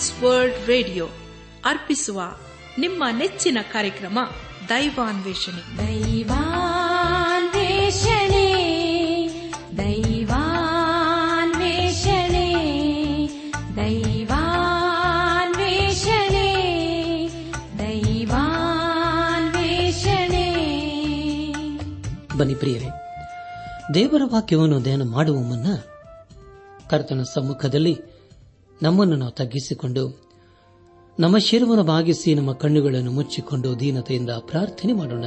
Trans World radio ಅರ್ಪಿಸುವ ನಿಮ್ಮ ನೆಚ್ಚಿನ ಕಾರ್ಯಕ್ರಮ ದೈವಾನ್ವೇಷಣೆ. ದೈವಾನ್ವೇಷಣೆ ದೈವಾನ್ವೇಷಣೆ ದೈವಾನ್ವೇಷಣೆ ದೈವಾನ್ವೇಷಣೆ. ಬನ್ನಿ ಪ್ರಿಯರೇ ದೇವರ ವಾಕ್ಯವನ್ನು ಅಧ್ಯಯನ ಮಾಡುವ ಮುನ್ನ ಕರ್ತನ ಸಮ್ಮುಖದಲ್ಲಿ ನಮ್ಮನ್ನು ನಾವು ತಗ್ಗಿಸಿಕೊಂಡು, ನಮ್ಮ ಶಿರವನ್ನು ಬಾಗಿಸಿ ನಮ್ಮ ಕಣ್ಣುಗಳನ್ನು ಮುಚ್ಚಿಕೊಂಡು ದೀನತೆಯಿಂದ ಪ್ರಾರ್ಥನೆ ಮಾಡೋಣ.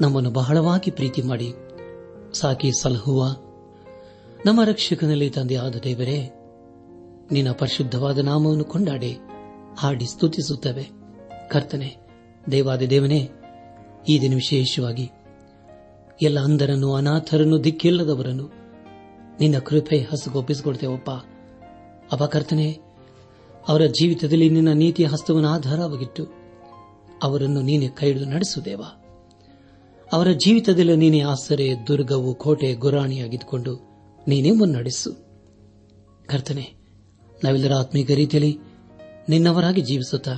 ನಮ್ಮನ್ನು ಬಹಳವಾಗಿ ಪ್ರೀತಿ ಮಾಡಿ. ಸಾಕಿ ಸಲಹುವ, ನಮ್ಮ ರಕ್ಷಕನಲ್ಲಿ ತಂದೆಯಾದ ದೇವರೇ, ನಿನ್ನ ಪರಿಶುದ್ಧವಾದ ನಾಮವನ್ನು ಕೊಂಡಾಡಿ, ಹಾಡಿ ಸ್ತುತಿಸುತ್ತವೆ. ಕರ್ತನೆ, ದೇವಾದಿ ದೇವನೇ, ಈ ದಿನ ವಿಶೇಷವಾಗಿ ಎಲ್ಲ ಅಂಧರನ್ನು, ಅನಾಥರನ್ನು, ದಿಕ್ಕಿಲ್ಲದವರನ್ನು ನಿನ್ನ ಕೃಪೆ ಹಸುಗೊಪ್ಪಿಸಿಕೊಡ್ತೇವಪ್ಪ ಅಪ್ಪ ಕರ್ತನೆ, ಅವರ ಜೀವಿತದಲ್ಲಿ ನಿನ್ನ ನೀತಿಯ ಹಸ್ತವನ್ನು ಆಧಾರವಾಗಿಟ್ಟು ಅವರನ್ನು ನೀನೆ ಕೈ ಹಿಡಿದು ನಡೆಸುದೇವ ಅವರ ಜೀವಿತದಲ್ಲಿ ನೀನೇ ಆಸರೆ, ದುರ್ಗವು, ಕೋಟೆ, ಗುರಾಣಿಯಾಗಿದ್ದುಕೊಂಡು ನೀನೇ ಮುನ್ನಡೆಸು. ಕರ್ತನೆ, ನಾವೆಲ್ಲರ ಆತ್ಮೀಕ ರೀತಿಯಲ್ಲಿ ನಿನ್ನವರಾಗಿ ಜೀವಿಸುತ್ತಾ,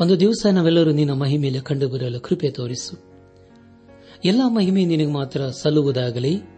ಒಂದು ದಿವಸ ನಾವೆಲ್ಲರೂ ನಿನ್ನ ಮಹಿಮೆಯಲ್ಲಿ ಕಂಡುಬರಲು ಕೃಪೆ ತೋರಿಸು. ಎಲ್ಲಾ ಮಹಿಮೆ ನಿನಗೆ ಮಾತ್ರ ಸಲ್ಲುವುದಾಗಲಿ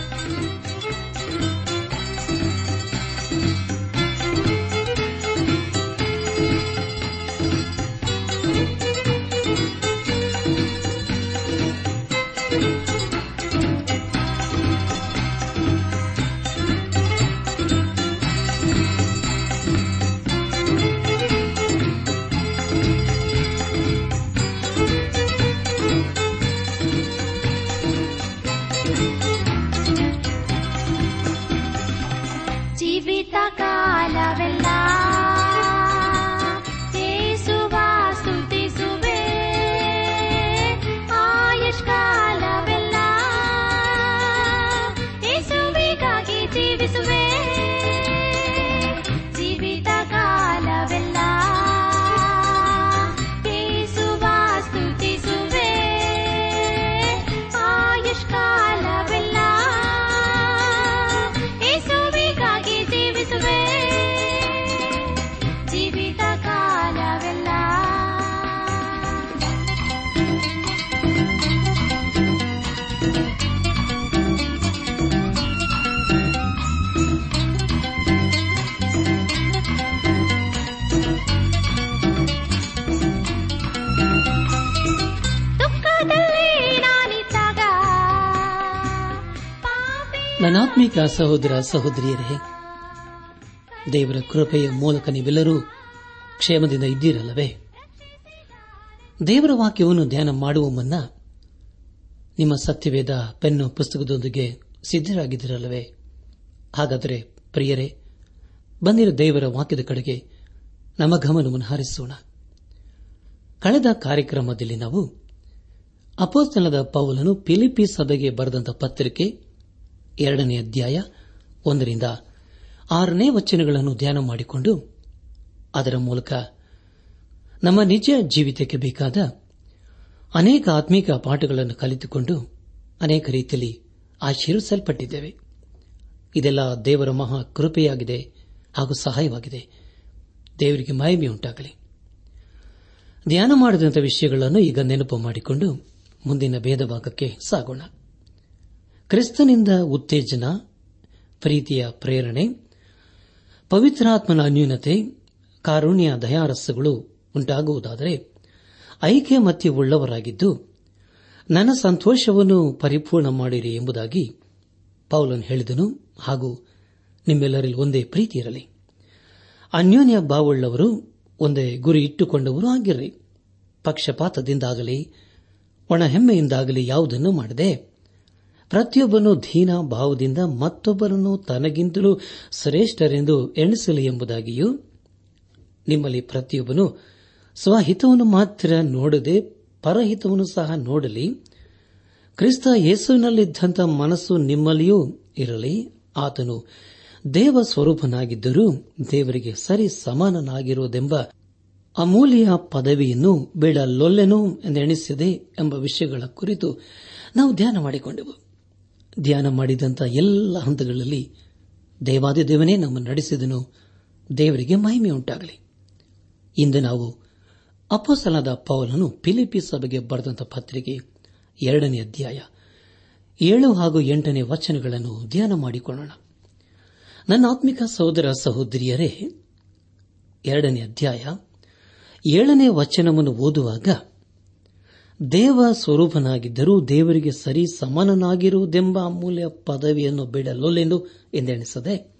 ನನಾತ್ಮಿಕ ಸಹೋದರ ಸಹೋದರಿಯರೇ, ದೇವರ ಕೃಪೆಯ ಮೂಲಕ ನೀವೆಲ್ಲರೂ ಕ್ಷೇಮದಿಂದ ಇದ್ದೀರಲ್ಲವೇ? ದೇವರ ವಾಕ್ಯವನ್ನು ಧ್ಯಾನ ಮಾಡುವ ಮುನ್ನ ನಿಮ್ಮ ಸತ್ಯವೇದ ಪೆನ್ನು ಪುಸ್ತಕದೊಂದಿಗೆ ಸಿದ್ದರಾಗಿದ್ದಿರಲ್ಲವೇ ಹಾಗಾದರೆ ಪ್ರಿಯರೇ ಬಂದಿರುವ ದೇವರ ವಾಕ್ಯದ ಕಡೆಗೆ ನಮ್ಮ ಗಮನವನ್ನು ಹರಿಸೋಣ. ಕಳೆದ ಕಾರ್ಯಕ್ರಮದಲ್ಲಿ ನಾವು ಅಪೋಸ್ತನದ ಪೌಲನು ಫಿಲಿಪಿ ಸಭೆಗೆ ಬರೆದಂತ ಪತ್ರಿಕೆ ಎರಡನೇ ಅಧ್ಯಾಯ ಒಂದರಿಂದ ಆರನೇ ವಚನಗಳನ್ನು ಧ್ಯಾನ ಮಾಡಿಕೊಂಡು ಅದರ ಮೂಲಕ ನಮ್ಮ ನಿಜ ಜೀವಿತಕ್ಕೆ ಬೇಕಾದ ಅನೇಕ ಆತ್ಮೀಕ ಪಾಠಗಳನ್ನು ಕಲಿತುಕೊಂಡು ಅನೇಕ ರೀತಿಯಲ್ಲಿ ಆಶೀರ್ವಿಸಲ್ಪಟ್ಟಿದ್ದೇವೆ. ಇದೆಲ್ಲ ದೇವರ ಮಹಾ ಕೃಪೆಯಾಗಿದೆ ಹಾಗೂ ಸಹಾಯವಾಗಿದೆ. ದೇವರಿಗೆ ಮಹಿಮೆಯುಂಟಾಗಲಿ ಧ್ಯಾನ ಮಾಡಿದಂಥ ವಿಷಯಗಳನ್ನು ಈಗ ನೆನಪು ಮಾಡಿಕೊಂಡು ಮುಂದಿನ ಭೇದ ಭಾಗಕ್ಕೆ ಸಾಗೋಣ. ಕ್ರಿಸ್ತನಿಂದ ಉತ್ತೇಜನ, ಪ್ರೀತಿಯ ಪ್ರೇರಣೆ, ಪವಿತ್ರಾತ್ಮನ ಅನ್ಯೂನತೆ, ಕಾರುಣ್ಯ ದಯಾರಸಗಳು ಉಂಟಾಗುವುದಾದರೆ ಐಕ್ಯಮತ್ಯವುಳ್ಳವರಾಗಿದ್ದು ನನ್ನ ಸಂತೋಷವನ್ನು ಪರಿಪೂರ್ಣ ಮಾಡಿರಿ ಎಂಬುದಾಗಿ ಪೌಲನ್ ಹೇಳಿದನು. ಹಾಗೂ ನಿಮ್ಮೆಲ್ಲರಲ್ಲಿ ಒಂದೇ ಪ್ರೀತಿ ಇರಲಿ. ಅನ್ಯೋನ್ಯ ಬಾವುಳ್ಳವರು ಒಂದೇ ಗುರಿ ಇಟ್ಟುಕೊಂಡವರು ಆಗಿರ್ರಿ. ಪಕ್ಷಪಾತದಿಂದಾಗಲಿ, ಒಣಹೆಮ್ಮೆಯಿಂದಾಗಲಿ ಯಾವುದನ್ನು ಮಾಡದೆ ಪ್ರತಿಯೊಬ್ಬನು ಧೀನ ಭಾವದಿಂದ ಮತ್ತೊಬ್ಬರನ್ನು ತನಗಿಂತಲೂ ಶ್ರೇಷ್ಠರೆಂದು ಎಣಿಸಲಿ ಎಂಬುದಾಗಿಯೂ ನಿಮ್ಮಲ್ಲಿ ಪ್ರತಿಯೊಬ್ಬನು ಸ್ವಹಿತವನ್ನು ಮಾತ್ರ ನೋಡದೆ ಪರಹಿತವನ್ನು ಸಹ ನೋಡಲಿ. ಕ್ರಿಸ್ತ ಯೇಸುವಿನಲ್ಲಿದ್ದಂಥ ಮನಸ್ಸು ನಿಮ್ಮಲ್ಲಿಯೂ ಇರಲಿ. ಆತನು ದೇವ ಸ್ವರೂಪನಾಗಿದ್ದರೂ ದೇವರಿಗೆ ಸರಿ ಸಮಾನನಾಗಿರುವುದೆಂಬ ಅಮೂಲ್ಯ ಪದವಿಯನ್ನು ಬಿಡಲೊಲ್ಲೆನೋ ಎಂದೆಣಿಸಿದೆ ಎಂಬ ವಿಷಯಗಳ ಕುರಿತು ನಾವು ಧ್ಯಾನ ಮಾಡಿಕೊಂಡೆವು. ಧ್ಯಾನ ಮಾಡಿದಂಥ ಎಲ್ಲ ಹಂತಗಳಲ್ಲಿ ದೇವಾದಿದೇವನೇ ನಮ್ಮನ್ನು ನಡೆಸಿದನು. ದೇವರಿಗೆ ಮಹಿಮೆ ಉಂಟಾಗಲಿ. ಇಂದು ನಾವು ಅಪೋಸಲದ ಪೌಲನು ಫಿಲಿಪಿ ಸಭೆಗೆ ಬರೆದಂತಹ ಪತ್ರಿಕೆ ಎರಡನೇ ಅಧ್ಯಾಯ ಏಳು ಹಾಗೂ ಎಂಟನೇ ವಚನಗಳನ್ನು ಧ್ಯಾನ ಮಾಡಿಕೊಳ್ಳೋಣ. ನನ್ನ ಆತ್ಮಿಕ ಸಹೋದರ ಸಹೋದರಿಯರೇ, ಎರಡನೇ ಅಧ್ಯಾಯ ಏಳನೇ ವಚನವನ್ನು ಓದುವಾಗ ದೇವ ಸ್ವರೂಪನಾಗಿದ್ದರೂ ದೇವರಿಗೆ ಸರಿ ಸಮಾನನಾಗಿರುವುದೆಂಬ ಅಮೂಲ್ಯ ಪದವಿಯನ್ನು ಬಿಡಲೊಲೆಂದು ಎಂದೆಣಿಸದೆ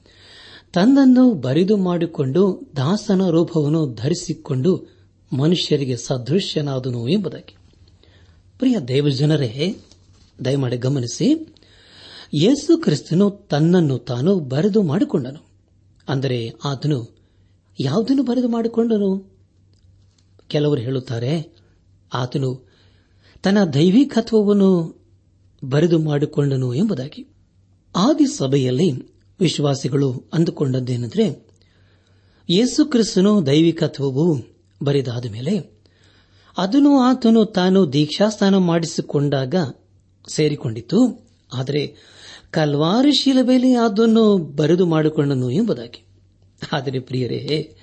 ತನ್ನನ್ನು ಬರಿದು ಮಾಡಿಕೊಂಡು ದಾಸನ ರೂಪವನ್ನು ಧರಿಸಿಕೊಂಡು ಮನುಷ್ಯರಿಗೆ ಸದೃಶ್ಯನಾದನು ಎಂಬುದಾಗಿ ಪ್ರಿಯ ದೇವಜನರೇ, ದಯಮಾಡಿ ಗಮನಿಸಿ, ಯೇಸು ಕ್ರಿಸ್ತನು ತನ್ನನ್ನು ತಾನು ಬರೆದು ಮಾಡಿಕೊಂಡನು. ಅಂದರೆ ಆತನು ಯಾವುದನ್ನು ಬರೆದು ಮಾಡಿಕೊಂಡನು? ಕೆಲವರು ಹೇಳುತ್ತಾರೆ, ಆತನು ತನ್ನ ದೈವಿಕತ್ವವನ್ನು ಬರೆದು ಮಾಡಿಕೊಂಡನು ಎಂಬುದಾಗಿ. ಆದಿ ಸಭೆಯಲ್ಲಿ ವಿಶ್ವಾಸಿಗಳು ಅಂದುಕೊಂಡದ್ದೇನೆಂದರೆ, ಯೇಸು ಕ್ರಿಸ್ತನು ದೈವಿಕತ್ವವು ಬರೆದಾದ ಮೇಲೆ, ಅದನ್ನು ಆತನು ತಾನು ದೀಕ್ಷಾಸ್ನಾನ ಮಾಡಿಸಿಕೊಂಡಾಗ ಸೇರಿಕೊಂಡಿತು ಆದರೆ ಕಲ್ವಾರಿ ಶಿಲಬೆಯಲ್ಲಿ ಅದನ್ನು ಬರೆದು ಮಾಡಿಕೊಂಡನು ಎಂಬುದಾಗಿ. ಆದರೆ ಪ್ರಿಯರೇ,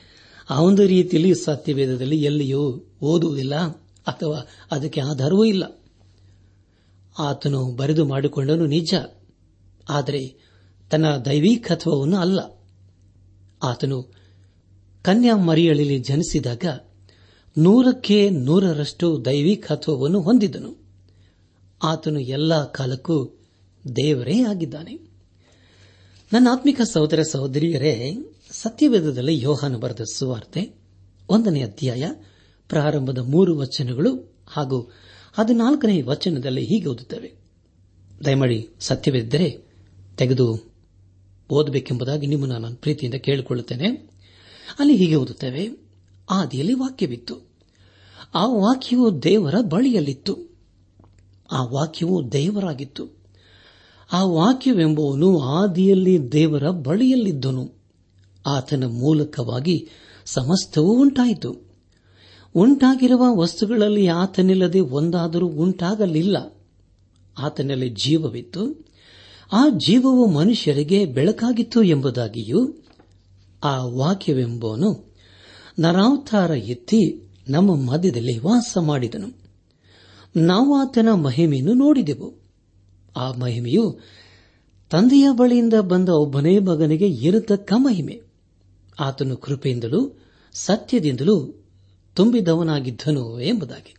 ಆ ಒಂದು ರೀತಿಯಲ್ಲಿ ಸತ್ಯವೇದದಲ್ಲಿ ಎಲ್ಲಿಯೂ ಓದುವುದಿಲ್ಲ. ಅಥವಾ ಅದಕ್ಕೆ ಆಧಾರವೂ ಇಲ್ಲ. ಆತನು ಬರೆದು ಮಾಡಿಕೊಂಡನು ನಿಜ. ಆದರೆ ತನ್ನ ದೈವೀಕತ್ವವನ್ನು ಅಲ್ಲ. ಆತನು ಕನ್ಯಾ ಮರಿಯಳಿಲಿ ಜನಿಸಿದಾಗ ನೂರಕ್ಕೆ ನೂರರಷ್ಟು ದೈವಿಕತ್ವವನ್ನು ಹೊಂದಿದನು. ಆತನು ಎಲ್ಲಾ ಕಾಲಕ್ಕೂ ದೇವರೇ ಆಗಿದ್ದಾನೆ. ನನ್ನ ಆತ್ಮಿಕ ಸಹೋದರ ಸಹೋದರಿಯರೇ, ಸತ್ಯವೇದದಲ್ಲಿ ಯೋಹಾನು ಬರೆದ ಸುವಾರ್ತೆ ಒಂದನೇ ಅಧ್ಯಾಯ ಪ್ರಾರಂಭದ ಮೂರು ವಚನಗಳು ಹಾಗೂ ಹದಿನಾಲ್ಕನೇ ವಚನದಲ್ಲಿ ಹೀಗೆ ಓದುತ್ತವೆ. ದಯಮಾಡಿ ಸತ್ಯವಿದ್ದರೆ ತೆಗೆದು ಓದಬೇಕೆಂಬುದಾಗಿ ನಿಮ್ಮನ್ನು ನಾನು ಪ್ರೀತಿಯಿಂದ ಕೇಳಿಕೊಳ್ಳುತ್ತೇನೆ. ಅಲ್ಲಿ ಹೀಗೆ ಓದುತ್ತೇವೆ. ಆದಿಯಲ್ಲಿ ವಾಕ್ಯವಿತ್ತು. ಆ ವಾಕ್ಯವು ದೇವರ ಬಳಿಯಲ್ಲಿತ್ತು. ಆ ವಾಕ್ಯವು ದೇವರಾಗಿತ್ತು. ಆ ವಾಕ್ಯವೆಂಬುವನು ಆದಿಯಲ್ಲಿ ದೇವರ ಬಳಿಯಲ್ಲಿದ್ದನು. ಆತನ ಮೂಲಕವಾಗಿ ಸಮಸ್ತವೂ ಉಂಟಾಯಿತು. ಉಂಟಾಗಿರುವ ವಸ್ತುಗಳಲ್ಲಿ ಆತನಿಲ್ಲದೆ ಒಂದಾದರೂ ಉಂಟಾಗಲಿಲ್ಲ. ಆತನಲ್ಲಿ ಜೀವವಿತ್ತು. ಆ ಜೀವವು ಮನುಷ್ಯರಿಗೆ ಬೆಳಕಾಗಿತ್ತು ಎಂಬುದಾಗಿಯೂ ಆ ವಾಕ್ಯವೆಂಬನು ನರಾವತಾರ ಎತ್ತಿ ನಮ್ಮ ಮಧ್ಯದಲ್ಲಿ ವಾಸ ಮಾಡಿದನು. ನಾವು ಆತನ ಮಹಿಮೆಯನ್ನು ನೋಡಿದೆವು. ಆ ಮಹಿಮೆಯು ತಂದೆಯ ಬಳಿಯಿಂದ ಬಂದ ಒಬ್ಬನೇ ಮಗನಿಗೆ ಇರತಕ್ಕ ಮಹಿಮೆ. ಆತನು ಕೃಪೆಯಿಂದಲೂ ಸತ್ಯದಿಂದಲೂ ತುಂಬಿದವನಾಗಿದ್ದನು ಎಂಬುದಾಗಿ.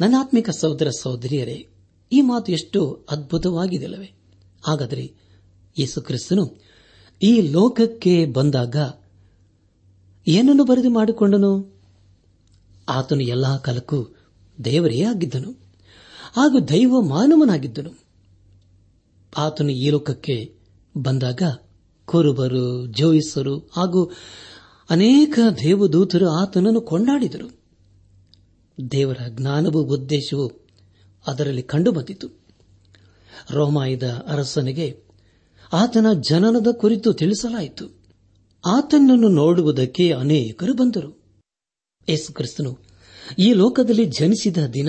ನನ್ನಾತ್ಮಿಕ ಸಹೋದರ ಸಹೋದರಿಯರೇ, ಈ ಮಾತು ಎಷ್ಟು ಅದ್ಭುತವಾಗಿದೆಯಲ್ಲವೇ? ಹಾಗಾದರೆ ಯೇಸು ಕ್ರಿಸ್ತನು ಈ ಲೋಕಕ್ಕೆ ಬಂದಾಗ ಏನನ್ನು ಬರೆದು ಮಾಡಿಕೊಂಡನು? ಆತನು ಎಲ್ಲಾ ಕಾಲಕ್ಕೂ ದೇವರೇ ಆಗಿದ್ದನು, ಹಾಗೂ ದೈವ ಮಾನವನಾಗಿದ್ದನು. ಆತನು ಈ ಲೋಕಕ್ಕೆ ಬಂದಾಗ ಕುರುಬರು, ಜೋಯಿಸರು ಹಾಗೂ ಅನೇಕ ದೇವದೂತರು ಆತನನ್ನು ಕೊಂಡಾಡಿದರು. ದೇವರ ಜ್ಞಾನವೂ ಉದ್ದೇಶವು ಅದರಲ್ಲಿ ಕಂಡುಬಂದಿತು. ರೋಮಾಯದ ಅರಸನಿಗೆ ಆತನ ಜನನದ ಕುರಿತು ತಿಳಿಸಲಾಯಿತು. ಆತನನ್ನು ನೋಡುವುದಕ್ಕೆ ಅನೇಕರು ಬಂದರು. ಯೇಸು ಕ್ರಿಸ್ತನು ಈ ಲೋಕದಲ್ಲಿ ಜನಿಸಿದ ದಿನ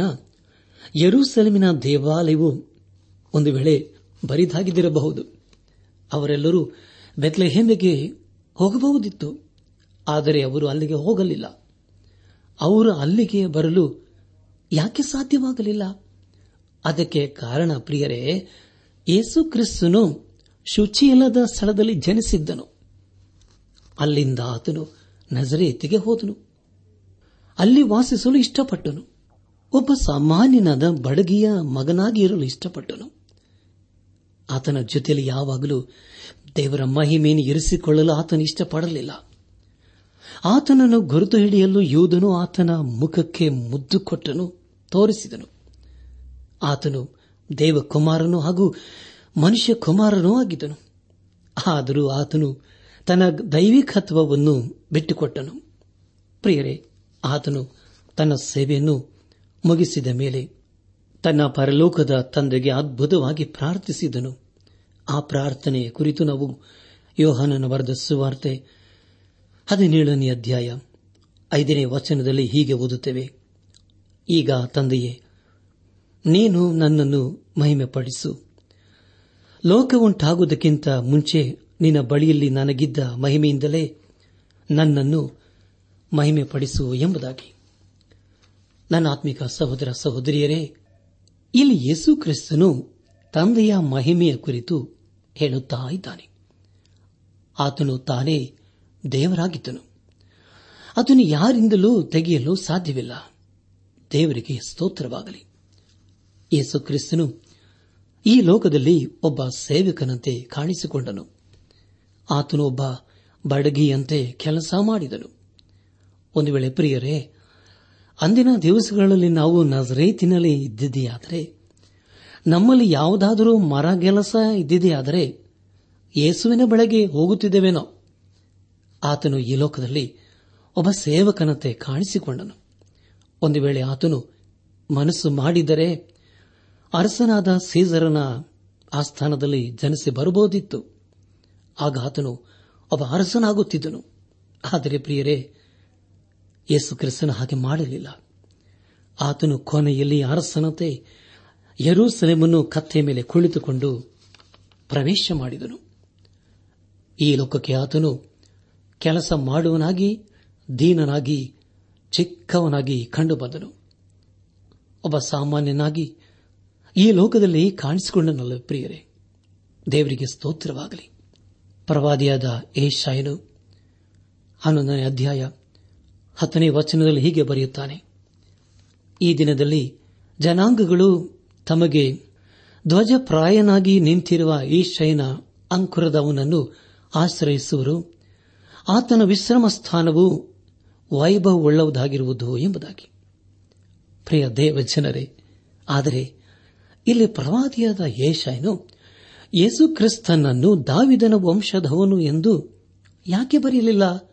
ಯರೂಸೆಲಮಿನ ದೇವಾಲಯವು ಒಂದು ವೇಳೆ ಬರಿದಾಗಿದ್ದಿರಬಹುದು. ಅವರೆಲ್ಲರೂ ಬೆತ್ಲೆಹೆಮ್ಮೆಗೆ ಹೋಗಬಹುದಿತ್ತು. ಆದರೆ ಅವರು ಅಲ್ಲಿಗೆ ಹೋಗಲಿಲ್ಲ. ಅವರು ಅಲ್ಲಿಗೆ ಬರಲು ಯಾಕೆ ಸಾಧ್ಯವಾಗಲಿಲ್ಲ? ಅದಕ್ಕೆ ಕಾರಣ ಪ್ರಿಯರೇ, ಯೇಸು ಕ್ರಿಸ್ತನು ಶುಚಿಯಿಲ್ಲದ ಸ್ಥಳದಲ್ಲಿ ಜನಿಸಿದ್ದನು. ಅಲ್ಲಿಂದ ಆತನು ನಜರೇತಿಗೆ ಹೋದನು. ಅಲ್ಲಿ ವಾಸಿಸಲು ಇಷ್ಟಪಟ್ಟನು. ಒಬ್ಬ ಸಾಮಾನ್ಯನಾದ ಬಡಗಿಯ ಮಗನಾಗಿ ಇರಲು ಇಷ್ಟಪಟ್ಟನು. ಆತನ ಜೊತೆಯಲ್ಲಿ ಯಾವಾಗಲೂ ದೇವರ ಮಹಿಮೆಯನ್ನು ಇರಿಸಿಕೊಳ್ಳಲು ಆತನು ಇಷ್ಟಪಡಲಿಲ್ಲ. ಆತನನ್ನು ಗುರುತು ಹಿಡಿಯಲು ಯೋಧನು ಆತನ ಮುಖಕ್ಕೆ ಮುದ್ದು ಕೊಟ್ಟನು, ತೋರಿಸಿದನು. ಆತನು ದೇವಕುಮಾರನು ಹಾಗೂ ಮನುಷ್ಯ ಕುಮಾರನೂ ಆಗಿದ್ದನು. ಆದರೂ ಆತನು ತನ್ನ ದೈವಿಕತ್ವವನ್ನು ಬಿಟ್ಟುಕೊಟ್ಟನು. ಪ್ರಿಯರೇ, ಆತನು ತನ್ನ ಸೇವೆಯನ್ನು ಮುಗಿಸಿದ ಮೇಲೆ ತನ್ನ ಪರಲೋಕದ ತಂದೆಗೆ ಅದ್ಭುತವಾಗಿ ಪ್ರಾರ್ಥಿಸಿದನು. ಆ ಪ್ರಾರ್ಥನೆಯ ಕುರಿತು ನಾವು ಯೋಹಾನನ ಬರೆದ ಸುವಾರ್ತೆ ಹದಿನೇಳನೇ ಅಧ್ಯಾಯ, ಐದನೇ ವಚನದಲ್ಲಿ ಹೀಗೆ ಓದುತ್ತೇವೆ. ಈಗ ತಂದೆಯೇ, ನೀನು ನನ್ನನ್ನು ಮಹಿಮೆಪಡಿಸು. ಲೋಕ ಉಂಟಾಗುವುದಕ್ಕಿಂತ ಮುಂಚೆ ನಿನ್ನ ಬಳಿಯಲ್ಲಿ ನನಗಿದ್ದ ಮಹಿಮೆಯಿಂದಲೇ ನನ್ನನ್ನು ಮಹಿಮೆಪಡಿಸು ಎಂಬುದಾಗಿ. ನನ್ನ ಆತ್ಮಿಕ ಸಹೋದರ ಸಹೋದರಿಯರೇ, ಇಲ್ಲಿ ಯೇಸು ಕ್ರಿಸ್ತನು ತಂದೆಯ ಮಹಿಮೆಯ ಕುರಿತು ಹೇಳುತ್ತಾ ಇದ್ದಾನೆ. ಆತನು ತಾನೇ ದೇವರಾಗಿದ್ದನು. ಅದನ್ನು ಯಾರಿಂದಲೂ ತೆಗೆಯಲು ಸಾಧ್ಯವಿಲ್ಲ. ದೇವರಿಗೆ ಸ್ತೋತ್ರವಾಗಲಿ. ಯೇಸು ಕ್ರಿಸ್ತನು ಈ ಲೋಕದಲ್ಲಿ ಒಬ್ಬ ಸೇವಕನಂತೆ ಕಾಣಿಸಿಕೊಂಡನು. ಆತನು ಒಬ್ಬ ಬಡಗಿಯಂತೆ ಕೆಲಸ ಮಾಡಿದನು. ಒಂದು ವೇಳೆ ಪ್ರಿಯರೇ, ಅಂದಿನ ದಿವಸಗಳಲ್ಲಿ ನಾವು ನಜರೇತಿನಲ್ಲಿ ಇದ್ದಿದೆಯಾದರೆ, ನಮ್ಮಲ್ಲಿ ಯಾವುದಾದರೂ ಮರ ಕೆಲಸ ಇದ್ದಿದೆಯಾದರೆ, ಯೇಸುವಿನ ಬಳಿಗೆ ಹೋಗುತ್ತಿದ್ದೇವೇನೋ? ಆತನು ಈ ಲೋಕದಲ್ಲಿ ಒಬ್ಬ ಸೇವಕನಂತೆ ಕಾಣಿಸಿಕೊಂಡನು. ಒಂದು ವೇಳೆ ಆತನು ಮನಸ್ಸು ಮಾಡಿದರೆ ಅರಸನಾದ ಸೀಸರನ ಆಸ್ಥಾನದಲ್ಲಿ ಜನಿಸಿ ಬರಬಹುದಿತ್ತು. ಆಗ ಆತನು ಒಬ್ಬ ಅರಸನಾಗುತ್ತಿದ್ದನು. ಆದರೆ ಪ್ರಿಯರೇ, ಯೇಸು ಕ್ರಿಸ್ತನ ಹಾಗೆ ಮಾಡಲಿಲ್ಲ. ಆತನು ಕೊನೆಯಲ್ಲಿ ಅರಸನತೆ ಯರೂಸಲೇಮನ್ನು ಕತ್ತೆ ಮೇಲೆ ಕುಳಿತುಕೊಂಡು ಪ್ರವೇಶ ಮಾಡಿದನು. ಈ ಲೋಕಕ್ಕೆ ಆತನು ಕೆಲಸ ಮಾಡುವನಾಗಿ, ದೀನನಾಗಿ, ಚಿಕ್ಕವನಾಗಿ ಕಂಡುಬಂದನು. ಒಬ್ಬ ಸಾಮಾನ್ಯನಾಗಿ ಈ ಲೋಕದಲ್ಲಿ ಕಾಣಿಸಿಕೊಂಡನಲ್ಲ ಪ್ರಿಯರೇ. ದೇವರಿಗೆ ಸ್ತೋತ್ರವಾಗಲಿ. ಪ್ರವಾದಿಯಾದ ಏಷಾಯನು ಹನ್ನೊಂದನೇ ಅಧ್ಯಾಯ ಹತ್ತನೇ ವಚನದಲ್ಲಿ ಹೀಗೆ ಬರೆಯುತ್ತಾನೆ. ಈ ದಿನದಲ್ಲಿ ಜನಾಂಗಗಳು ತಮಗೆ ಧ್ವಜಪ್ರಾಯನಾಗಿ ನಿಂತಿರುವ ಈ ಶೈನ ಅಂಕುರದವನನ್ನು ಆಶ್ರಯಿಸುವರು. ಆತನ ವಿಶ್ರಮ ಸ್ಥಾನವು ವೈಭವವುಳ್ಳವುದಾಗಿರುವುದು ಎಂಬುದಾಗಿ. ಪ್ರಿಯ ದೇವ ಜನರೇ ಆದರೆ ಇಲ್ಲಿ ಪ್ರವಾದಿಯಾದ ಯೇಷಾಯನು ಯೇಸು ಕ್ರಿಸ್ತನನ್ನು ದಾವಿದನ ವಂಶದವನು ಎಂದು ಯಾಕೆ ಬರೆಯಲಿಲ್ಲ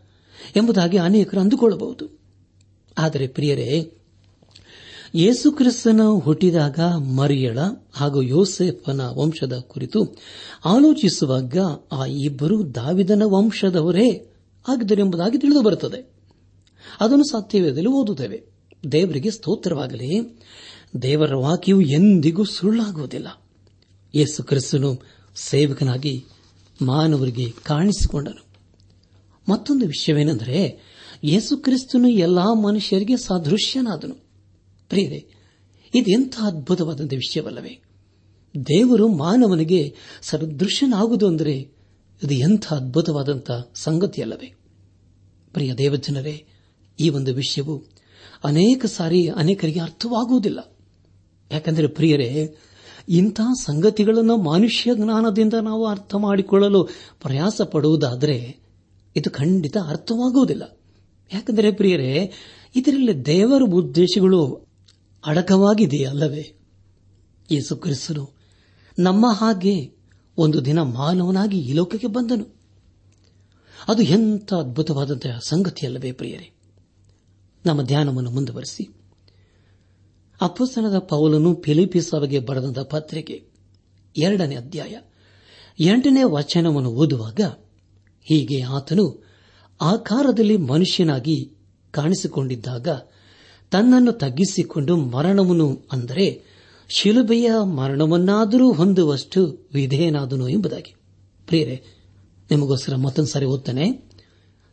ಎಂಬುದಾಗಿ ಅನೇಕರು ಅಂದುಕೊಳ್ಳಬಹುದು. ಆದರೆ ಪ್ರಿಯರೇ, ಯೇಸು ಕ್ರಿಸ್ತನ ಹುಟ್ಟಿದಾಗ ಮರಿಯಳ ಹಾಗೂ ಯೋಸೆಫನ ವಂಶದ ಕುರಿತು ಆಲೋಚಿಸುವಾಗ ಆ ಇಬ್ಬರು ದಾವಿದನ ವಂಶದವರೇ ಆಗಿದ್ದರೆಂಬುದಾಗಿ ತಿಳಿದು ಬರುತ್ತದೆ. ಅದನ್ನು ಸತ್ಯವೇದದಲ್ಲಿ ಓದುತ್ತೇವೆ. ದೇವರಿಗೆ ಸ್ತೋತ್ರವಾಗಲಿ. ದೇವರ ವಾಕ್ಯವು ಎಂದಿಗೂ ಸುಳ್ಳಾಗುವುದಿಲ್ಲ. ಯೇಸು ಕ್ರಿಸ್ತನು ಸೇವಕನಾಗಿ ಮಾನವರಿಗೆ ಕಾಣಿಸಿಕೊಂಡನು. ಮತ್ತೊಂದು ವಿಷಯವೇನೆಂದರೆ, ಯೇಸು ಕ್ರಿಸ್ತನು ಎಲ್ಲಾ ಮನುಷ್ಯರಿಗೆ ಸಾದೃಶ್ಯನಾದನು. ಪ್ರಿಯರೇ, ಇದೆಂಥ ಅದ್ಭುತವಾದಂಥ ವಿಷಯವಲ್ಲವೇ? ದೇವರು ಮಾನವನಿಗೆ ಸದೃಶ್ಯನಾಗುವುದು ಅಂದರೆ, ಇದು ಎಂಥ ಅದ್ಭುತವಾದಂಥ ಸಂಗತಿಯಲ್ಲವೇ? ಪ್ರಿಯ ದೇವಜನರೇ, ಈ ಒಂದು ವಿಷಯವು ಅನೇಕ ಸಾರಿ ಅನೇಕರಿಗೆ ಅರ್ಥವಾಗುವುದಿಲ್ಲ. ಯಾಕೆಂದರೆ ಪ್ರಿಯರೇ ಇಂತಹ ಸಂಗತಿಗಳನ್ನು ಮನುಷ್ಯ ಜ್ಞಾನದಿಂದ ನಾವು ಅರ್ಥ ಮಾಡಿಕೊಳ್ಳಲು ಪ್ರಯಾಸ ಪಡುವುದಾದರೆ ಇದು ಖಂಡಿತ ಅರ್ಥವಾಗುವುದಿಲ್ಲ. ಯಾಕೆಂದರೆ ಪ್ರಿಯರೇ, ಇದರಲ್ಲಿ ದೇವರ ಉದ್ದೇಶಗಳು ಅಡಕವಾಗಿದೆಯಲ್ಲವೇ? ಯೇಸು ಕ್ರಿಸ್ತನು ನಮ್ಮ ಹಾಗೆ ಒಂದು ದಿನ ಮಾನವನಾಗಿ ಈ ಲೋಕಕ್ಕೆ ಬಂದನು. ಅದು ಎಂಥ ಅದ್ಭುತವಾದಂತಹ ಸಂಗತಿಯಲ್ಲವೇ ಪ್ರಿಯರೇ? ನಮ್ಮ ಧ್ಯಾನವನ್ನು ಮುಂದುವರೆಸಿ. ಅಪ್ಪಸ್ತನದ ಪೌಲನು ಫಿಲಿಪಿ ಸಭೆಗೆ ಬರೆದಂತಹ ಪತ್ರಿಕೆ ಎರಡನೇ ಅಧ್ಯಾಯ ಎಂಟನೇ ವಚನವನ್ನು ಓದುವಾಗ ಹೀಗೆ ಆತನು ಆಕಾರದಲ್ಲಿ ಮನುಷ್ಯನಾಗಿ ಕಾಣಿಸಿಕೊಂಡಿದ್ದಾಗ ತನ್ನನ್ನು ತಗ್ಗಿಸಿಕೊಂಡು ಮರಣವನ್ನು ಅಂದರೆ ಶಿಲುಬೆಯ ಮರಣವನ್ನಾದರೂ ಹೊಂದುವಷ್ಟು ವಿಧೇಯನಾದನು ಎಂಬುದಾಗಿ. ಪ್ರಿಯರೇ ನಿಮಗೋಸ್ಕರ ಮತ್ತೊಂದು ಸಾರಿ ಓದ್ತಾನೆ.